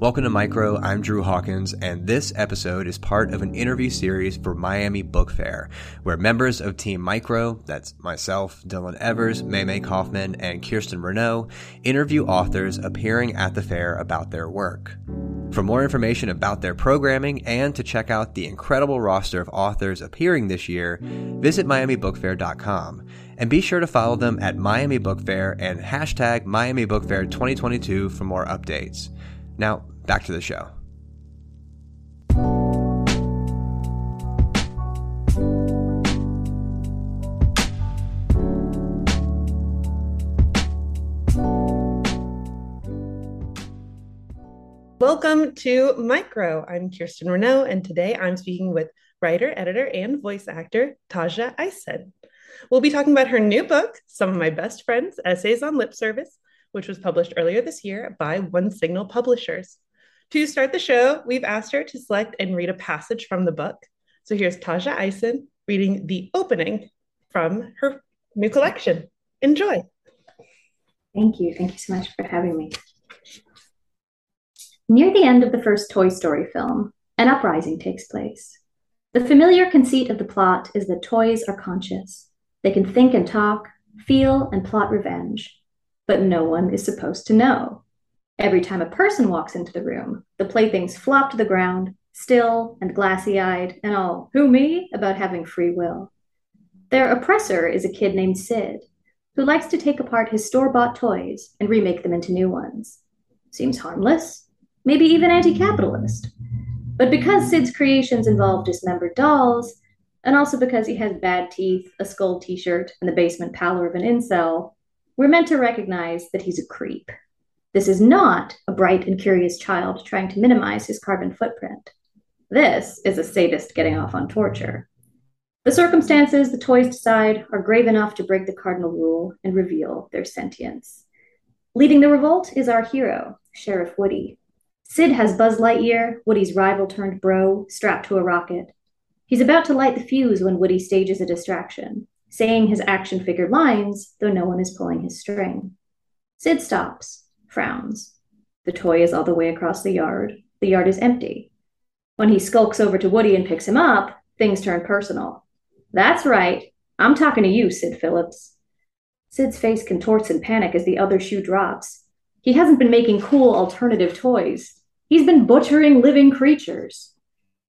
Welcome to Micro. I'm Drew Hawkins, and this episode is part of an interview series for Miami Book Fair, where members of Team Micro, that's myself, Dylan Evers, Maymay Kaufman, and Kirsten Reneau, interview authors appearing at the fair about their work. For more information about their programming and to check out the incredible roster of authors appearing this year, visit MiamiBookFair.com. And be sure to follow them at Miami Book Fair and hashtag Miami Book Fair 2022 for more updates. Now, back to the show. Welcome to Micro. I'm Kirsten Reneau, and today I'm speaking with writer, editor, and voice actor Tajja Isen. We'll be talking about her new book, Some of My Best Friends Essays on Lip Service, which was published earlier this year by One Signal Publishers. To start the show, we've asked her to select and read a passage from the book. So here's Tajja Isen reading the opening from her new collection. Enjoy. Thank you. Thank you so much for having me. Near the end of the first Toy Story film, an uprising takes place. The familiar conceit of the plot is that toys are conscious. They can think and talk, feel and plot revenge but no one is supposed to know. Every time a person walks into the room, the playthings flop to the ground, still and glassy eyed, and all, who me, about having free will. Their oppressor is a kid named Sid, who likes to take apart his store bought toys and remake them into new ones. Seems harmless, maybe even anti capitalist. But because Sid's creations involve dismembered dolls, and also because he has bad teeth, a skull t shirt, and the basement pallor of an incel, we're meant to recognize that he's a creep. This is not a bright and curious child trying to minimize his carbon footprint. This is a sadist getting off on torture. The circumstances the toys decide are grave enough to break the cardinal rule and reveal their sentience. Leading the revolt is our hero, Sheriff Woody. Sid has Buzz Lightyear, Woody's rival turned bro, strapped to a rocket. He's about to light the fuse when Woody stages a distraction saying his action figure lines, though no one is pulling his string. Sid stops, frowns. The toy is all the way across the yard. The yard is empty. When he skulks over to Woody and picks him up, things turn personal. That's right. I'm talking to you, Sid Phillips. Sid's face contorts in panic as the other shoe drops. He hasn't been making cool alternative toys. He's been butchering living creatures.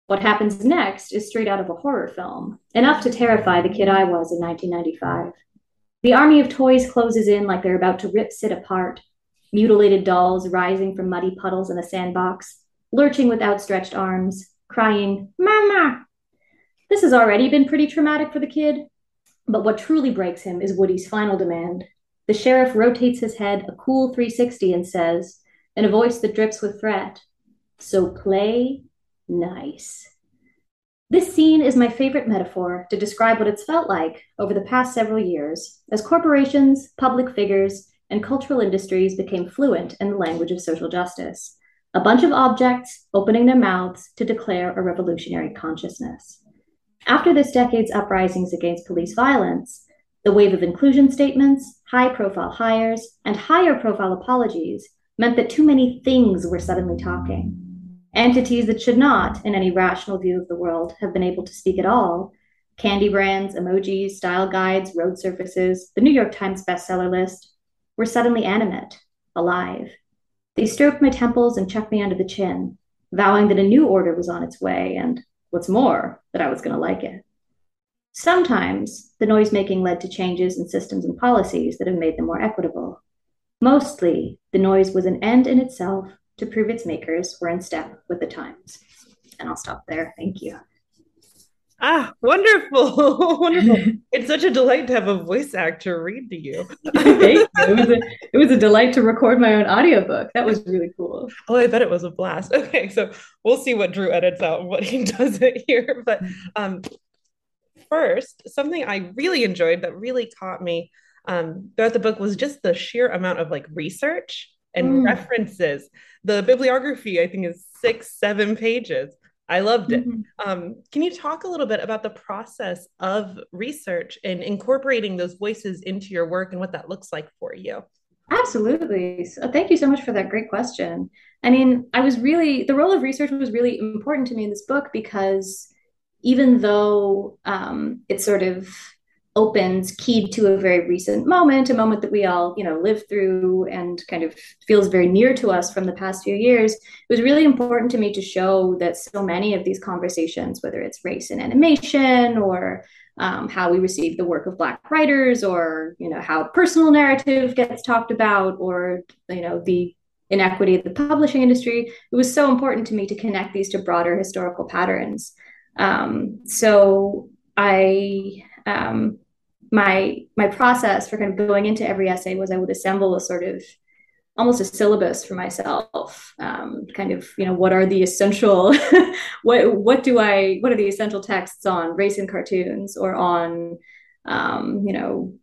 What happens next is straight out of a horror film, enough to terrify the kid I was in 1995. The army of toys closes in like they're about to rip Sid apart. Mutilated dolls rising from muddy puddles in a sandbox, lurching with outstretched arms, crying, Mama! This has already been pretty traumatic for the kid, but what truly breaks him is Woody's final demand. The sheriff rotates his head a cool 360 and says, in a voice that drips with threat, So play Nice. This scene is my favorite metaphor to describe what it's felt like over the past several years as corporations, public figures, and cultural industries became fluent in the language of social justice. A bunch of objects opening their mouths to declare a revolutionary consciousness. After this decade's uprisings against police violence, the wave of inclusion statements, high profile hires, and higher profile apologies meant that too many things were suddenly talking. Entities that should not, in any rational view of the world, have been able to speak at all candy brands, emojis, style guides, road surfaces, the New York Times bestseller list were suddenly animate, alive. They stroked my temples and chucked me under the chin, vowing that a new order was on its way, and what's more, that I was going to like it. Sometimes the noise making led to changes in systems and policies that have made them more equitable. Mostly, the noise was an end in itself to prove its makers were in step with the times. And I'll stop there. Thank you. Ah, wonderful. wonderful. It's such a delight to have a voice actor read to you. Thank you. It was, a, it was a delight to record my own audiobook. That was really cool. Oh, I bet it was a blast. Okay, so we'll see what Drew edits out and what he does it here. But um, first, something I really enjoyed that really caught me um, throughout the book was just the sheer amount of like research and mm. references. The bibliography, I think, is six, seven pages. I loved it. Mm-hmm. Um, can you talk a little bit about the process of research and incorporating those voices into your work and what that looks like for you? Absolutely. So thank you so much for that great question. I mean, I was really, the role of research was really important to me in this book because even though um, it sort of opens keyed to a very recent moment, a moment that we all, you know, lived through and kind of feels very near to us from the past few years, it was really important to me to show that so many of these conversations, whether it's race in animation or um, how we receive the work of black writers or you know how personal narrative gets talked about or you know the inequity of the publishing industry it was so important to me to connect these to broader historical patterns. Um, so i um, my my process for kind of going into every essay was i would assemble a sort of almost a syllabus for myself um, kind of you know what are the essential what what do i what are the essential texts on race in cartoons or on um, you know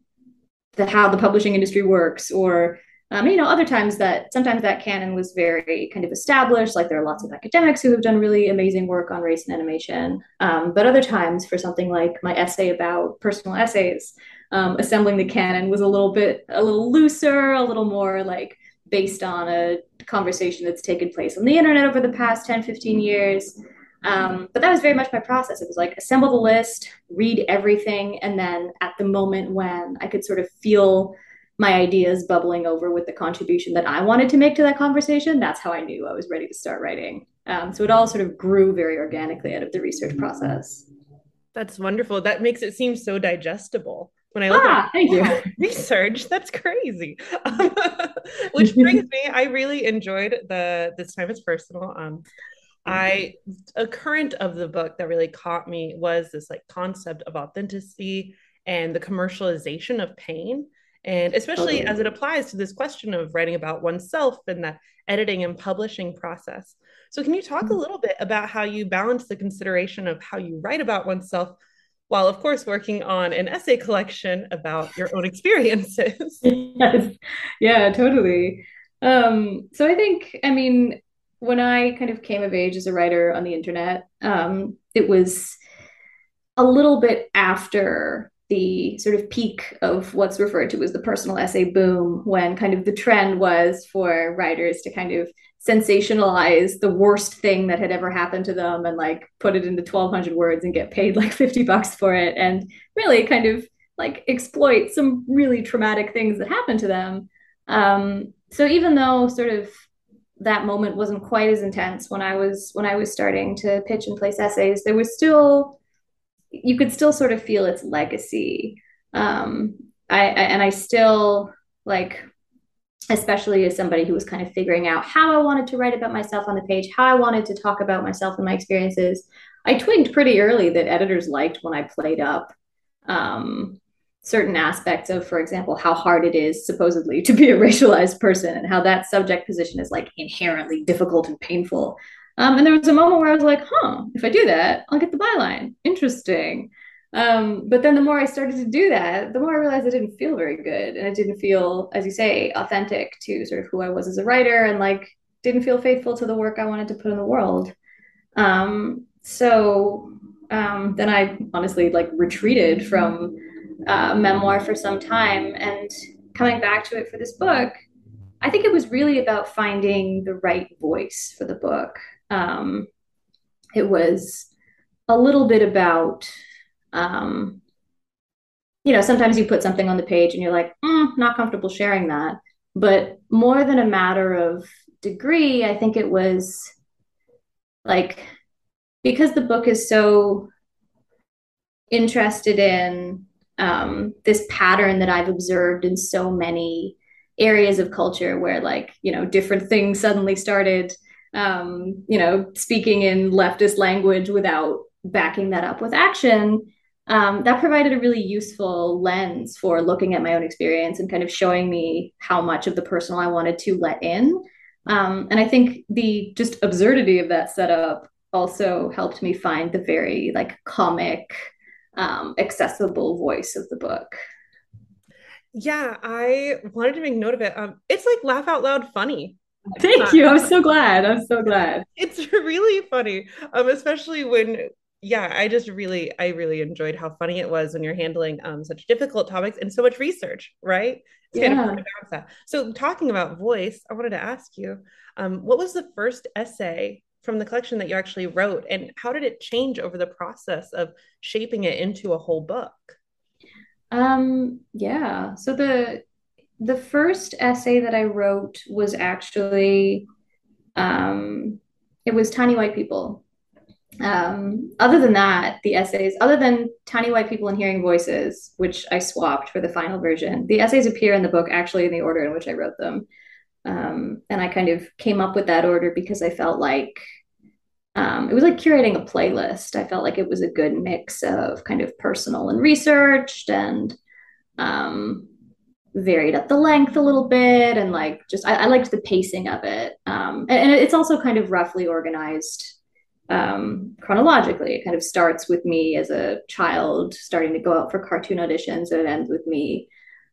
the how the publishing industry works or um, you know other times that sometimes that canon was very kind of established like there are lots of academics who have done really amazing work on race and animation um, but other times for something like my essay about personal essays um, assembling the canon was a little bit a little looser a little more like based on a conversation that's taken place on the internet over the past 10, 15 years. Um, but that was very much my process. It was like assemble the list, read everything, and then at the moment when I could sort of feel my ideas bubbling over with the contribution that I wanted to make to that conversation, that's how I knew I was ready to start writing. Um, so it all sort of grew very organically out of the research process. That's wonderful. That makes it seem so digestible when I look ah, at thank you. research, that's crazy. Um, which brings me, I really enjoyed the this time it's personal. Um, I a current of the book that really caught me was this like concept of authenticity and the commercialization of pain. And especially as it applies to this question of writing about oneself and that editing and publishing process. So, can you talk a mm-hmm. little bit about how you balance the consideration of how you write about oneself while of course working on an essay collection about your own experiences. yes. Yeah, totally. Um, so I think, I mean, when I kind of came of age as a writer on the internet, um, it was a little bit after the sort of peak of what's referred to as the personal essay boom, when kind of the trend was for writers to kind of sensationalize the worst thing that had ever happened to them and like put it into 1200 words and get paid like 50 bucks for it. And really kind of like exploit some really traumatic things that happened to them. Um, so even though sort of that moment wasn't quite as intense when i was when i was starting to pitch and place essays there was still you could still sort of feel its legacy um, I, I and i still like especially as somebody who was kind of figuring out how I wanted to write about myself on the page, how I wanted to talk about myself and my experiences. I twigged pretty early that editors liked when I played up um, certain aspects of, for example, how hard it is supposedly to be a racialized person and how that subject position is like inherently difficult and painful. Um, and there was a moment where I was like, huh, if I do that, I'll get the byline. Interesting. Um, but then the more I started to do that, the more I realized it didn't feel very good. And it didn't feel, as you say, authentic to sort of who I was as a writer and like didn't feel faithful to the work I wanted to put in the world. Um, so um, then I honestly like retreated from uh, memoir for some time and coming back to it for this book. I think it was really about finding the right voice for the book. Um, it was a little bit about um, you know, sometimes you put something on the page and you're like, mm, not comfortable sharing that. But more than a matter of degree, I think it was like because the book is so interested in um, this pattern that I've observed in so many areas of culture where, like, you know, different things suddenly started, um, you know, speaking in leftist language without backing that up with action um, that provided a really useful lens for looking at my own experience and kind of showing me how much of the personal I wanted to let in. Um, and I think the just absurdity of that setup also helped me find the very like comic, um, accessible voice of the book. Yeah, I wanted to make note of it. Um, it's like laugh out loud funny. Thank you. I'm so glad. I'm so glad. It's really funny, um, especially when yeah, I just really, I really enjoyed how funny it was when you're handling um, such difficult topics and so much research, right? It's yeah. kind of hard to balance that. So, talking about voice, I wanted to ask you, um, what was the first essay from the collection that you actually wrote, and how did it change over the process of shaping it into a whole book? Um, yeah. So the the first essay that I wrote was actually um, it was Tiny White People. Um, other than that, the essays, other than Tiny White People and Hearing Voices, which I swapped for the final version, the essays appear in the book actually in the order in which I wrote them. Um, and I kind of came up with that order because I felt like um, it was like curating a playlist. I felt like it was a good mix of kind of personal and researched and um, varied up the length a little bit and like just I, I liked the pacing of it um, and, and, it's also kind of roughly organized um, chronologically it kind of starts with me as a child starting to go out for cartoon auditions and it ends with me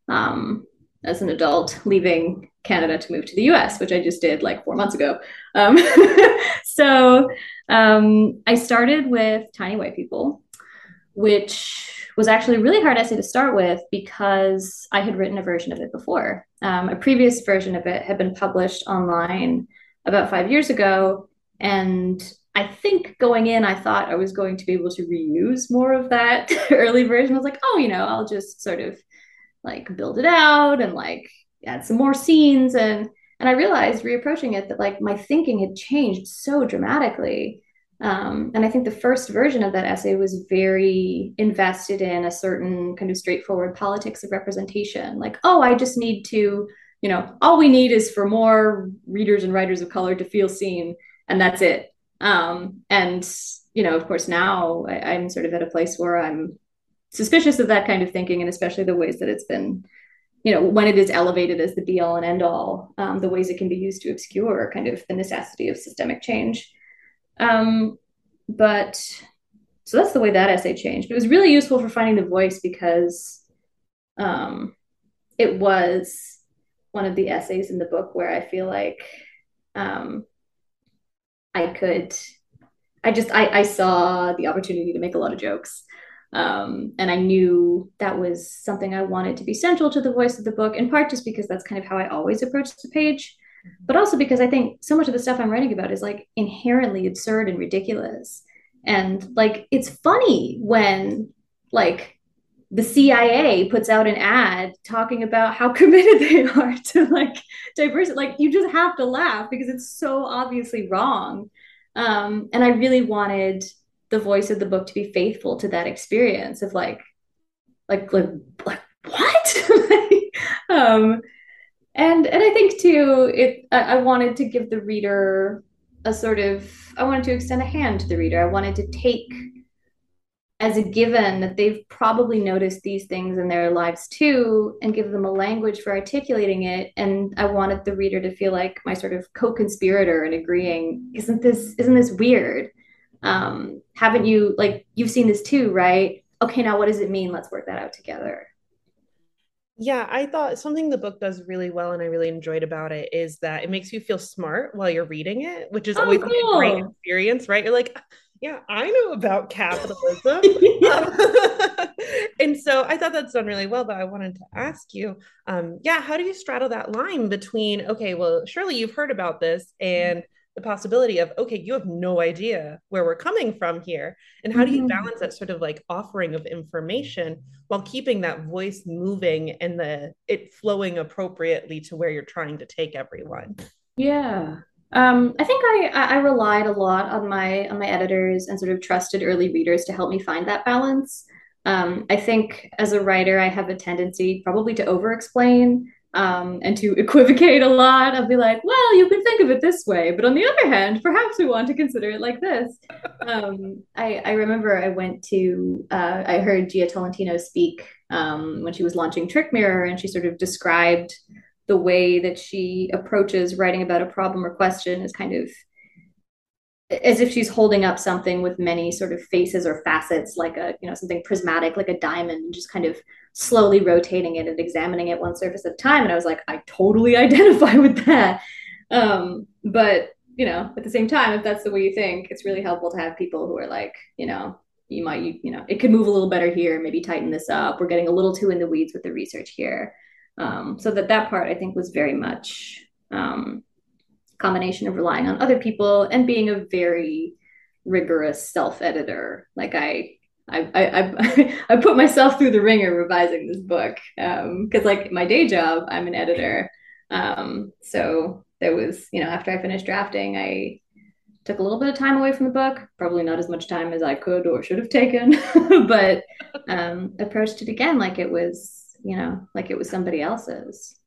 um, as an adult leaving canada to move to the us which i just did like four months ago um, so um, i started with tiny white people which was actually a really hard essay to start with because I had written a version of it before. Um, a previous version of it had been published online about five years ago. And I think going in, I thought I was going to be able to reuse more of that early version. I was like, oh, you know, I'll just sort of like build it out and like add some more scenes. And and I realized reapproaching it that like my thinking had changed so dramatically um, and I think the first version of that essay was very invested in a certain kind of straightforward politics of representation. Like, oh, I just need to, you know, all we need is for more readers and writers of color to feel seen, and that's it. Um, and, you know, of course, now I, I'm sort of at a place where I'm suspicious of that kind of thinking, and especially the ways that it's been you know when it is elevated as the be all and end all um, the ways it can be used to obscure kind of the necessity of systemic change um, but so that's the way that essay changed. It was really useful for finding the voice because um, it was one of the essays in the book where I feel like um, I could, I just, I, I saw the opportunity to make a lot of jokes. Um, and I knew that was something I wanted to be central to the voice of the book, in part just because that's kind of how I always approach the page but also because I think so much of the stuff I'm writing about is like inherently absurd and ridiculous. And like it's funny when like the CIA puts out an ad talking about how committed they are to like diversity. Like you just have to laugh because it's so obviously wrong. Um, and I really wanted the voice of the book to be faithful to that experience of like, like, like, like what? um, and and I think too, it I, I wanted to give the reader a sort of I wanted to extend a hand to the reader. I wanted to take as a given that they've probably noticed these things in their lives too and give them a language for articulating it and i wanted the reader to feel like my sort of co-conspirator and agreeing isn't this isn't this weird um haven't you like you've seen this too right okay now what does it mean let's work that out together yeah, I thought something the book does really well and I really enjoyed about it is that it makes you feel smart while you're reading it, which is oh, always cool. a great experience, right? You're like, yeah, I know about capitalism. and so I thought that's done really well, but I wanted to ask you, um, yeah, how do you straddle that line between, okay, well, surely you've heard about this and the possibility of okay you have no idea where we're coming from here and how do you mm-hmm. balance that sort of like offering of information while keeping that voice moving and the it flowing appropriately to where you're trying to take everyone yeah um, I think I, I relied a lot on my on my editors and sort of trusted early readers to help me find that balance. Um, I think as a writer, I have a tendency probably to over explain um, and to equivocate a lot. I'll be like, well, you can think of it this way, but on the other hand, perhaps we want to consider it like this. Um, I, I, remember I went to, uh, I heard Jia Tolentino speak um, when she was launching Trick Mirror, and she sort of described the way that she approaches writing about a problem or question as kind of as if she's holding up something with many sort of faces or facets like a you know something prismatic like a diamond and just kind of slowly rotating it and examining it one surface at a time and i was like i totally identify with that um, but you know, at the same time, if that's the way you think, it's really helpful to have people who are like, you know, you might, you, you know, it could move a little better here, maybe tighten this up. We're getting a little too in the weeds with the research here. Um, so that that part I think was very much um, combination of relying on other people and being a very rigorous self-editor. Like I, I, I, I, put myself through the wringer revising this book because, um, like my day job, I'm an editor. Um, so there was, you know, after I finished drafting, I took a little bit of time away from the book. Probably not as much time as I could or should have taken, but um, approached it again like it was, you know, like it was somebody else's.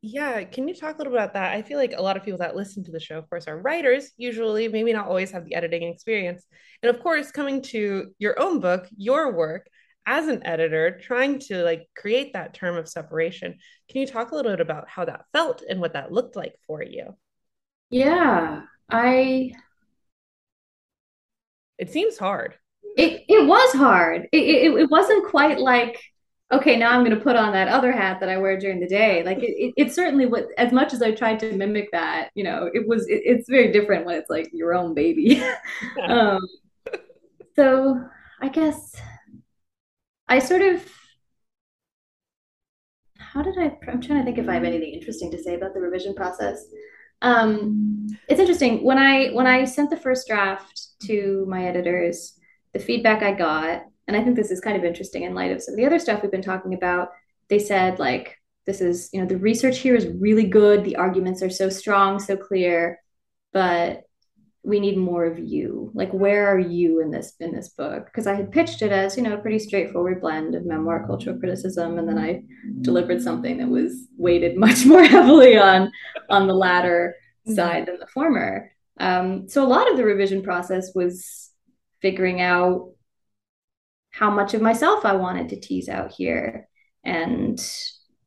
Yeah, can you talk a little bit about that? I feel like a lot of people that listen to the show, of course, are writers, usually, maybe not always have the editing experience. And of course, coming to your own book, your work as an editor, trying to like create that term of separation. Can you talk a little bit about how that felt and what that looked like for you? Yeah, I. It seems hard. It, it was hard. It, it, it wasn't quite like okay, now I'm going to put on that other hat that I wear during the day. Like it, it, it's certainly what, as much as I tried to mimic that, you know, it was, it, it's very different when it's like your own baby. um, so I guess I sort of, how did I, I'm trying to think if I have anything interesting to say about the revision process. Um, it's interesting when I, when I sent the first draft to my editors, the feedback I got and I think this is kind of interesting in light of some of the other stuff we've been talking about. They said, like, this is, you know, the research here is really good. The arguments are so strong, so clear, but we need more of you. Like, where are you in this in this book? Because I had pitched it as, you know, a pretty straightforward blend of memoir, cultural criticism, and then I delivered something that was weighted much more heavily on on the latter mm-hmm. side than the former. Um, so a lot of the revision process was figuring out how much of myself I wanted to tease out here. And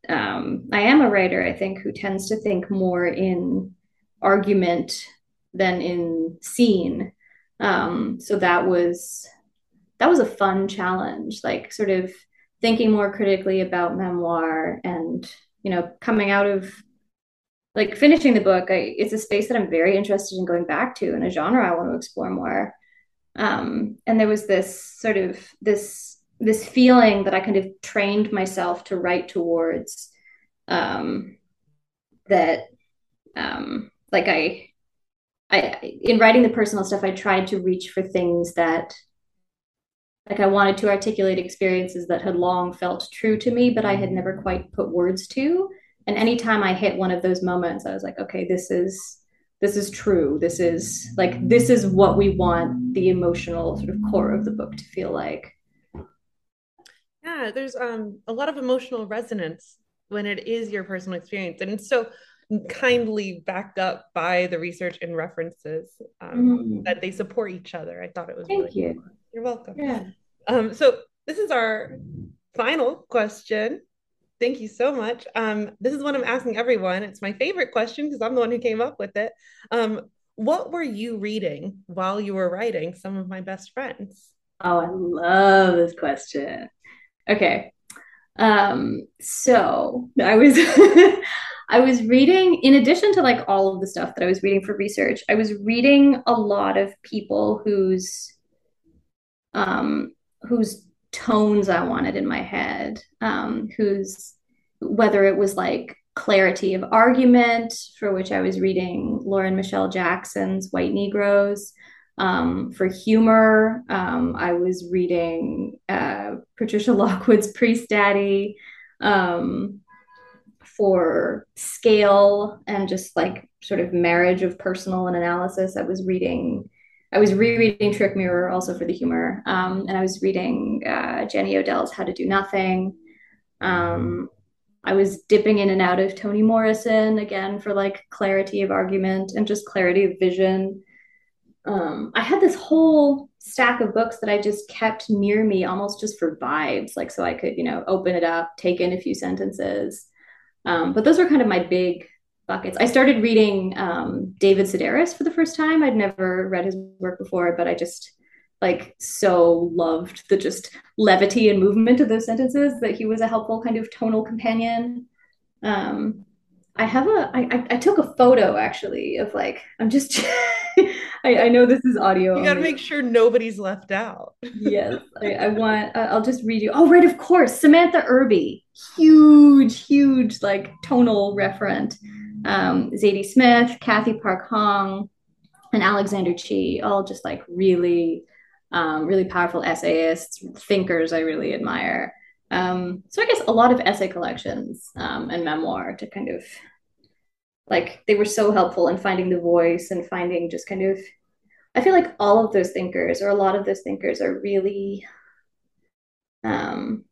um, I am a writer, I think, who tends to think more in argument than in scene. Um, so that was that was a fun challenge, like sort of thinking more critically about memoir and you know coming out of like finishing the book I, it's a space that i'm very interested in going back to and a genre i want to explore more um, and there was this sort of this this feeling that I kind of trained myself to write towards um, that um, like I I in writing the personal stuff I tried to reach for things that like I wanted to articulate experiences that had long felt true to me but I had never quite put words to. And anytime I hit one of those moments I was like okay this is this is true this is like this is what we want the emotional sort of core of the book to feel like. Yeah there's um a lot of emotional resonance when it is your personal experience and it's so kindly backed up by the research and references um, mm. that they support each other. I thought it was thank really you. cool. you're welcome. Yeah. Um so this is our final question Thank you so much. Um, this is what I'm asking everyone. It's my favorite question because I'm the one who came up with it. Um, what were you reading while you were writing Some of My Best Friends? Oh, I love this question. Okay. Um, so I was I was reading, in addition to like all of the stuff that I was reading for research, I was reading a lot of people whose um whose tones I wanted in my head, um, whose whether it was like clarity of argument, for which I was reading Lauren Michele Jackson's White Negroes. Um, for humor, um, I was reading uh, Patricia Lockwood's Priestdaddy. Um, for scale and just like sort of marriage of personal and analysis, I was reading I was rereading Trick Mirror also for the humor, um, and I was reading uh, Jenny Odell's How to Do Nothing. Um, I was dipping in and out of Toni Morrison again for like clarity of argument and just clarity of vision. Um, I had this whole stack of books that I just kept near me almost just for vibes, like so I could, you know, open it up, take in a few sentences. Um, but those were kind of my big buckets. I started reading um, David Sedaris for the first time. I'd never read his work before, but I just like so loved the just levity and movement of those sentences that he was a helpful kind of tonal companion. Um, I have a I, I took a photo actually of like I'm just I, I know this is audio. You got to make sure nobody's left out. yes, I, I want. I'll just read you. Oh, right, of course, Samantha Irby, huge, huge like tonal referent. Um, Zadie Smith, Cathy Park Hong, and Alexander Chee, all just like really, um, really powerful essayists, thinkers. I really admire. Um, so I guess a lot of essay collections um, and memoir to kind of like they were so helpful in finding the voice and finding just kind of I feel like all of those thinkers or a lot of those thinkers are really um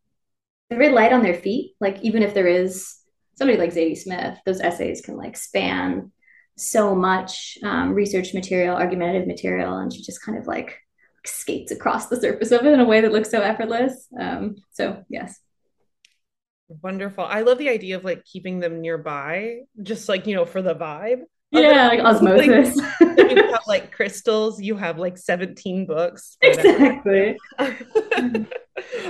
they're very light on their feet. Like even if there is somebody like Zadie Smith, those essays can like span so much um, research material, argumentative material, and she just kind of like skates across the surface of it in a way that looks so effortless. Um, so yes. Wonderful. I love the idea of like keeping them nearby, just like, you know, for the vibe. Yeah, like osmosis. Like, you have like crystals, you have like 17 books. Exactly.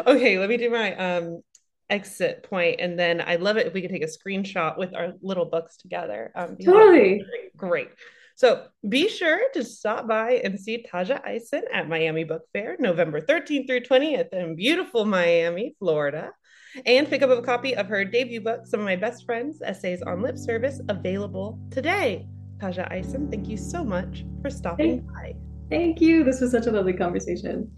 okay, let me do my um exit point and then I love it if we could take a screenshot with our little books together. Um, totally. Great. So be sure to stop by and see Tajja Isen at Miami Book Fair, November 13th through 20th in beautiful Miami, Florida. And pick up a copy of her debut book, Some of My Best Friends Essays on Lip Service, available today. Tajja Isen, thank you so much for stopping thank, by. Thank you. This was such a lovely conversation.